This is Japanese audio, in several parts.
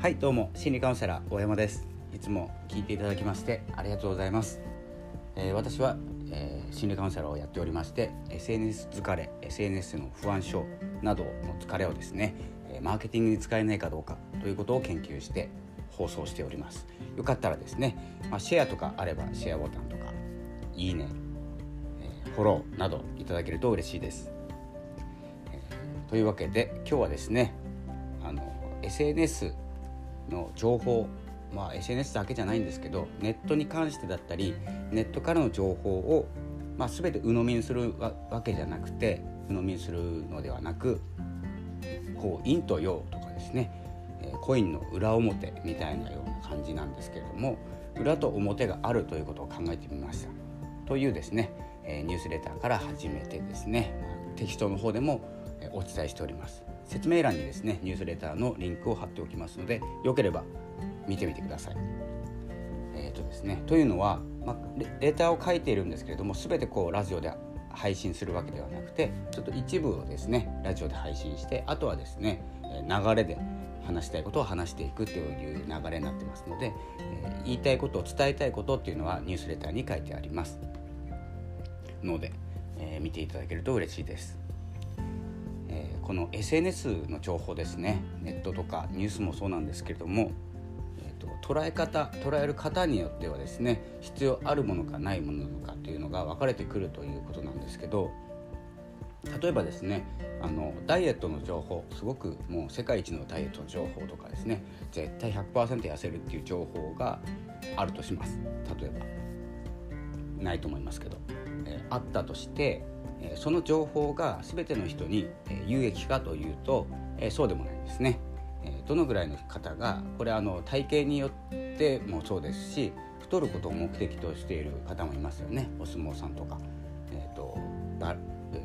はいどうも心理カウンセラー大山です。いつも聞いていただきましてありがとうございます、えー、私は、えー、心理カウンセラーをやっておりまして SNS 疲れ SNS の不安症などの疲れをですねマーケティングに使えないかどうかということを研究して放送しております。よかったらですね、まあ、シェアとかあればシェアボタンとかいいね、えー、フォローなどいただけると嬉しいです、というわけで今日はですねあの SNS の情報まあ SNS だけじゃないんですけどネットに関してだったりネットからの情報を、まあ、全て鵜呑みにするわけじゃなくて鵜呑みにするのではなくこう陰と陽とかですねコインの裏表みたいなような感じなんですけれども裏と表があるということを考えてみました。というですねニュースレターから始めてですねテキストの方でもお伝えしております。説明欄にですねニュースレターのリンクを貼っておきますのでよければ見てみてください。えーとですね、というのは、まあ、レターを書いているんですけれども全てこうラジオで配信するわけではなくてちょっと一部をですねラジオで配信してあとはですね流れで話したいことを話していくという流れになってますので、えー、言いたいことを伝えたいことっていうのはニュースレターに書いてありますので、えー、見ていただけると嬉しいです。この SNS の情報ですね。ネットとかニュースもそうなんですけれども、えーと、捉え方捉える方によってはですね必要あるものかないものなのかというのが分かれてくるということなんですけど例えばですねあのダイエットの情報すごくもう世界一のダイエットの情報とかですね絶対100%痩せるっていう情報があるとします。例えばないと思いますけど、えー、あったとしてその情報が全ての人に有益かというとそうでもないんですね。どのぐらいの方がこれあの体型によってもそうですし太ることを目的としている方もいますよね。お相撲さんとか、えーと、バ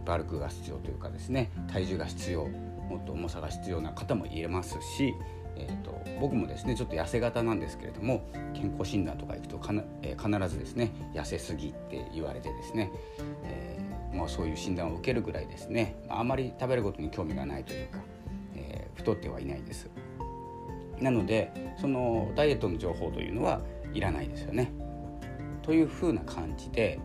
バルクが必要というかですね。体重が必要もっと重さが必要な方もいれますし、えーと、僕もですねちょっと痩せ型なんですけれども健康診断とか行くとかな、えー、必ずですね痩せすぎって言われてですね、えーまあ、そういう診断を受けるぐらいですねあまり食べることに興味がないというか、えー、太ってはいないです。なのでそのダイエットの情報というのはいらないですよね。というふうな感じで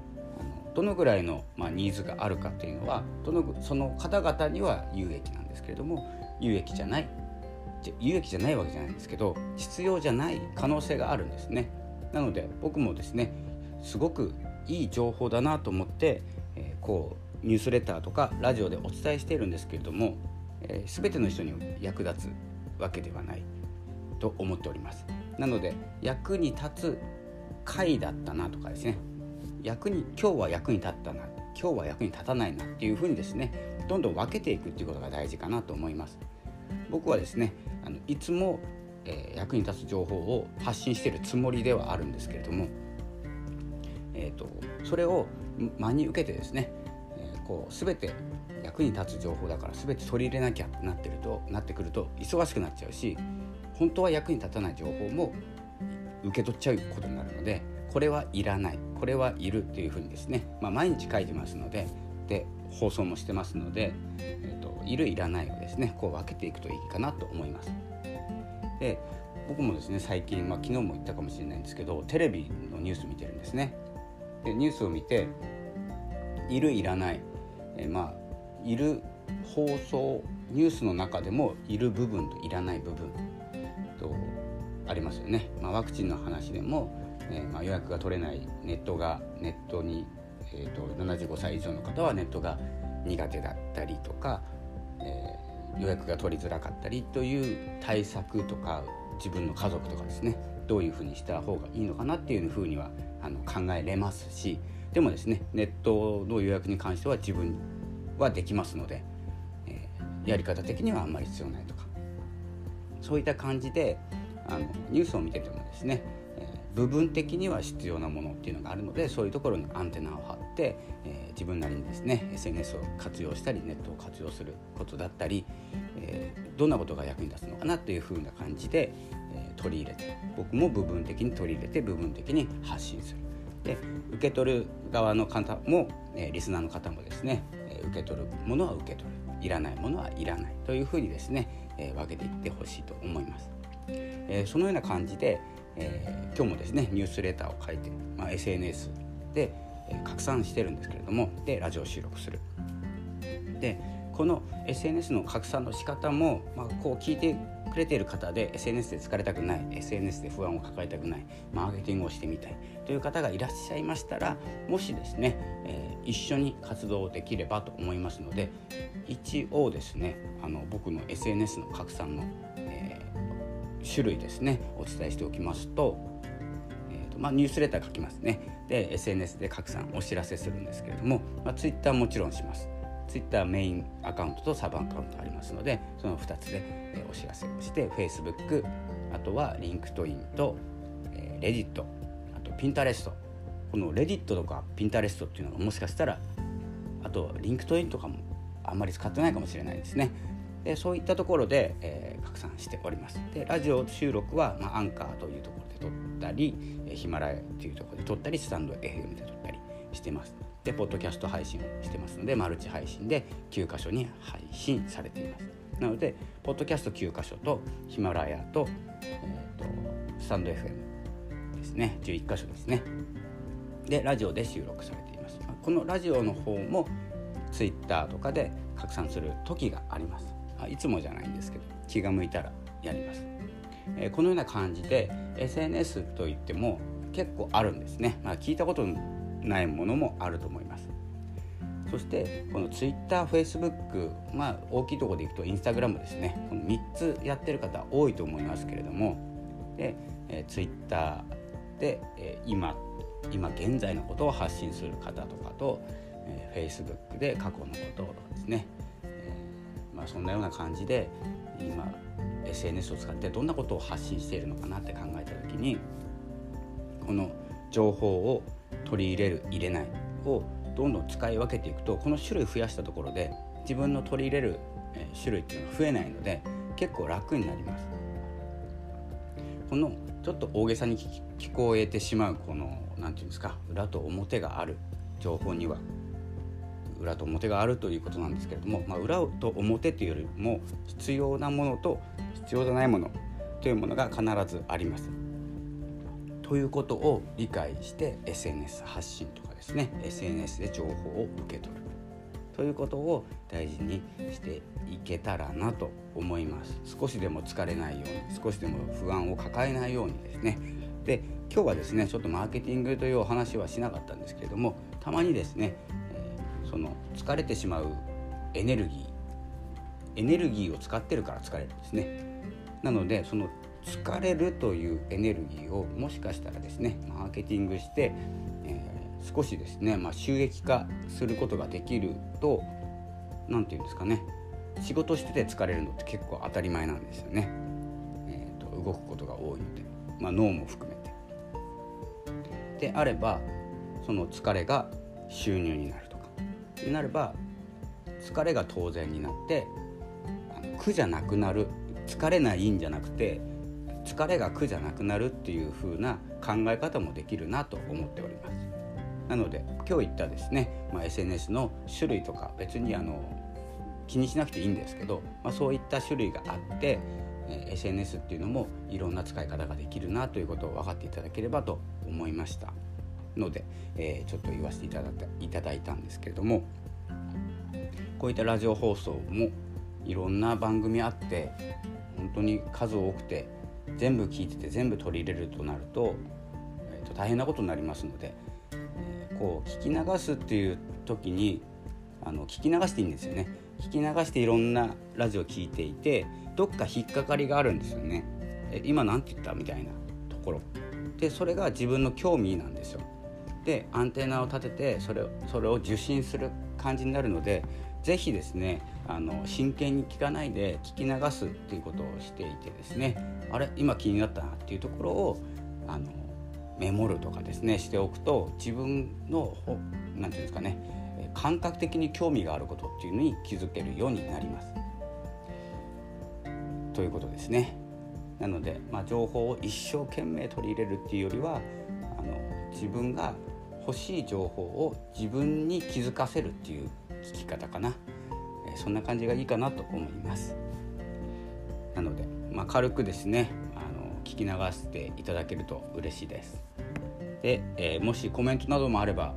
どのぐらいの、まあ、ニーズがあるかというのはどのその方々には有益なんですけれども有益じゃない有益じゃないわけじゃないんですけど必要じゃない可能性があるんですね。なので僕もですねすごくいい情報だなと思ってえー、こうニュースレターとかラジオでお伝えしているんですけれども、えー、全ての人に役立つわけではないと思っております。なので役に立つ回だったなとかですね。役に今日は役に立ったな今日は役に立たないなっていうふうにですねどんどん分けていくっていうことが大事かなと思います。僕はですねのいつも、えー、役に立つ情報を発信してるつもりではあるんですけれどもえーと、それを真に受けてですね、えー、こう全て役に立つ情報だから全て取り入れなきゃってなってるとなってくると忙しくなっちゃうし本当は役に立たない情報も受け取っちゃうことになるのでこれはいらないこれはいるっていうふうにですね、まあ、毎日書いてますのでで放送もしてますので、えー、といるいらないをですねこう分けていくといいかなと思います。で僕もですね最近、まあ、昨日も言ったかもしれないんですけどテレビのニュース見てるんですね。でニュースを見ているいらない、え、まあいる放送ニュースの中でもいる部分といらない部分とありますよね。まあ、ワクチンの話でも、えー、まあ、予約が取れないネットがネットに、えーと、75歳以上の方はネットが苦手だったりとか、えー、予約が取りづらかったりという対策とか自分の家族とかですねどういうふうにした方がいいのかなっていうふうにはあの考えれますしでもですねネットの予約に関しては自分はできますので、えー、やり方的にはあんまり必要ないとかそういった感じであのニュースを見ててもですね、部分的には必要なものっていうのがあるのでそういうところにアンテナを張って、えー、自分なりにですね SNS を活用したりネットを活用することだったり、えー、どんなことが役に立つのかなというふうな感じで、え取り入れて僕も部分的に取り入れて部分的に発信する。で受け取る側の方も、えリスナーの方もですね、え受け取るものは受け取るいらないものはいらないというふうにですね、え分けていってほしいと思います。えー、そのような感じで、えー、今日もですねニュースレターを書いて、まあ、SNS で、えー、拡散してるんですけれどもでラジオ収録する。でこの SNS の拡散の仕方も、まあ、こう聞いてくれている方で SNS で疲れたくない SNS で不安を抱えたくないマーケティングをしてみたいという方がいらっしゃいましたらもしですね、えー、一緒に活動できればと思いますので一応ですねあの僕の SNS の拡散の、種類ですね。お伝えしておきますと,、えーとまあ、ニュースレター書きますね。で SNS で拡散お知らせするんですけれども、まあ、Twitter もちろんします。Twitter メインアカウントとサブアカウントありますのでその2つで、えお知らせをして Facebook あとは LinkedIn と、えー、Reddit あと Pinterest この Reddit とか Pinterest っていうのがもしかしたらあと LinkedIn とかもあんまり使ってないかもしれないですね。でそういったところで、えー、拡散しております。でラジオ収録は、まあ、アンカーというところで撮ったりヒマラヤというところで撮ったりスタンド FM で撮ったりしてます。でポッドキャスト配信をしてますのでマルチ配信で9箇所に配信されています。なのでポッドキャスト9箇所とヒマラヤと,、えーと、スタンド FM ですね。11箇所ですね。でラジオで収録されています。このラジオの方も Twitter とかで拡散する時があります。いつもじゃないんですけど気が向いたらやります、えー、このような感じで SNS といっても結構あるんですね、まあ、聞いたことないものもあると思います。そしてこの TwitterFacebook まあ大きいところでいくと Instagram ですね。この3つやってる方多いと思いますけれどもで、えー、Twitter で、えー、今今現在のことを発信する方とかと、えー、Facebook で過去のこととかですね、まあ、そんなような感じで今 SNS を使ってどんなことを発信しているのかなって考えた時にこの情報を取り入れる入れないをどんどん使い分けていくとこの種類増やしたところで自分の取り入れる種類っていうのが増えないので結構楽になります。このちょっと大げさに聞こえてしまうこの何て言うんですか裏と表がある情報には裏と表があるということなんですけれども、まあ、裏と表というよりも必要なものと必要じゃないものというものが必ずあります。ということを理解して SNS 発信とかですね SNS で情報を受け取る。ということを大事にしていけたらなと思います。少しでも疲れないように少しでも不安を抱えないようにですね。で今日はですねちょっとマーケティングというお話はしなかったんですけれどもたまにですね、その疲れてしまうエネルギー。エネルギーを使ってるから疲れるんですね。なのでその疲れるというエネルギーをもしかしたらですねマーケティングして、えー、少しですね、まあ、収益化することができると何て言うんですかね仕事してて疲れるのって結構当たり前なんですよね、えーと、動くことが多いので、まあ、脳も含めて。であればその疲れが収入になるになれば疲れが当然になって苦じゃなくなる疲れないんじゃなくて疲れが苦じゃなくなるっていう風な考え方もできるなと思っております。なので今日言ったですね、まあ、SNS の種類とか別にあの気にしなくていいんですけど、まあ、そういった種類があって、え SNS っていうのもいろんな使い方ができるなということを分かっていただければと思いました。ので、えー、ちょっと言わせていただいただいたんですけれどもこういったラジオ放送もいろんな番組あって本当に数多くて全部聞いてて全部取り入れるとなると,、えー、と大変なことになりますので、えー、こう聞き流すっていう時にあの聞き流していいんですよね。聞き流していろんなラジオ聞いていてどっか引っかかりがあるんですよね。え今何て言った？みたいなところ。でそれが自分の興味なんですよ。でアンテナを立ててそれそれを受信する感じになるので是非ですねあの真剣に聞かないで聞き流すっていうことをしていてですねあれ今気になったなっていうところをあのメモるとかですねしておくと自分の何て言うんですかね感覚的に興味があることっていうのに気づけるようになります。ということですね。なので、まあ、情報を一生懸命取り入れるっていうよりはあの自分が欲しい情報を自分に気づかせるっていう聞き方かな。そんな感じがいいかなと思います。なので、まあ、軽くですねあの聞き流していただけると嬉しいです。で、えー、もしコメントなどもあれば、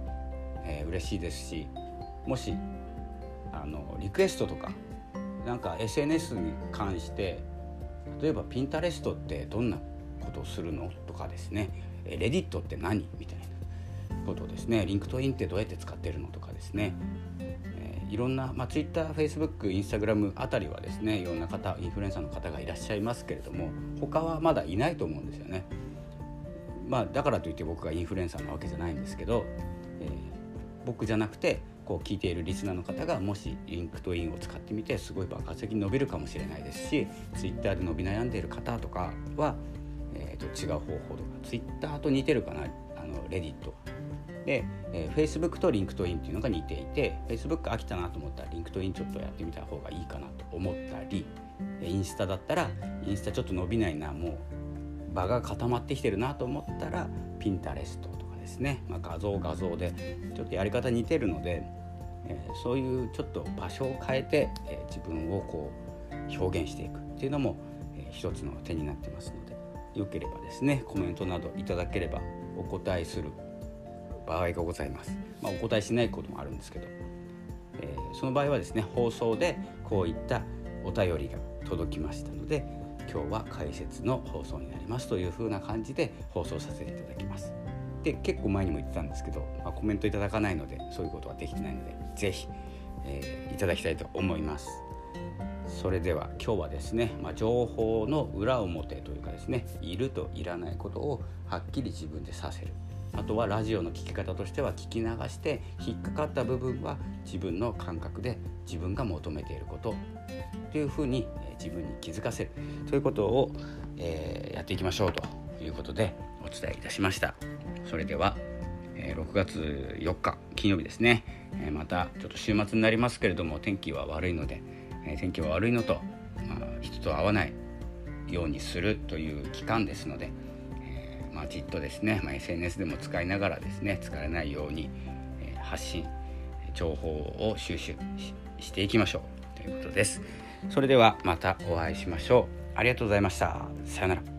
えー、嬉しいですしもしあのリクエストとかなんか SNS に関して例えば Pinterest ってどんなことをするのとかですね Reddit って何みたいな。ことですね。 LinkedIn ってどうやって使ってるのとかですね、えー、いろんな、まあ、Twitter、Facebook、Instagram あたりはですねいろんな方インフルエンサーの方がいらっしゃいますけれども他はまだいないと思うんですよね。まあ、だからといって僕がインフルエンサーなわけじゃないんですけど、えー、僕じゃなくてこう聞いているリスナーの方がもし LinkedIn を使ってみてすごい爆発的に伸びるかもしれないですし Twitter で伸び悩んでいる方とかは、えー、と違う方法とか Twitter と似てるかなあの Reddit で、えー、Facebook と LinkedIn っていうのが似ていて Facebook 飽きたなと思ったら LinkedIn ちょっとやってみた方がいいかなと思ったりインスタだったらインスタちょっと伸びないなもう場が固まってきてるなと思ったらピンタレストとかですね、まあ、画像画像でちょっとやり方似てるので、えー、そういうちょっと場所を変えて、えー、自分をこう表現していくっていうのも、えー、一つの手になってますのでよければですねコメントなどいただければお答えする場合がございます、まあ、お答えしないこともあるんですけど、えー、その場合はですね放送でこういったお便りが届きましたので今日は解説の放送になりますという風な感じで放送させていただきます。で結構前にも言ってたんですけど、まあ、コメントいただかないのでそういうことはできてないので是非、えー、いただきたいと思います。それでは今日はですね、まあ、情報の裏表というかですねいるといらないことをはっきり自分でさせる。あとはラジオの聞き方としては聞き流して引っかかった部分は自分の感覚で自分が求めていること。というふうに自分に気づかせる。ということを、えー、やっていきましょうということでお伝えいたしました。それでは、えー、6月4日金曜日ですね、えー、またちょっと週末になりますけれども天気は悪いので、え天気は悪いのと、まあ、人と会わないようにするという期間ですので、えまあ、じっとですね、まあ、SNS でも使いながらですね疲れないように、え発信情報を収集していきましょうということです。それではまたお会いしましょう。ありがとうございました。さようなら。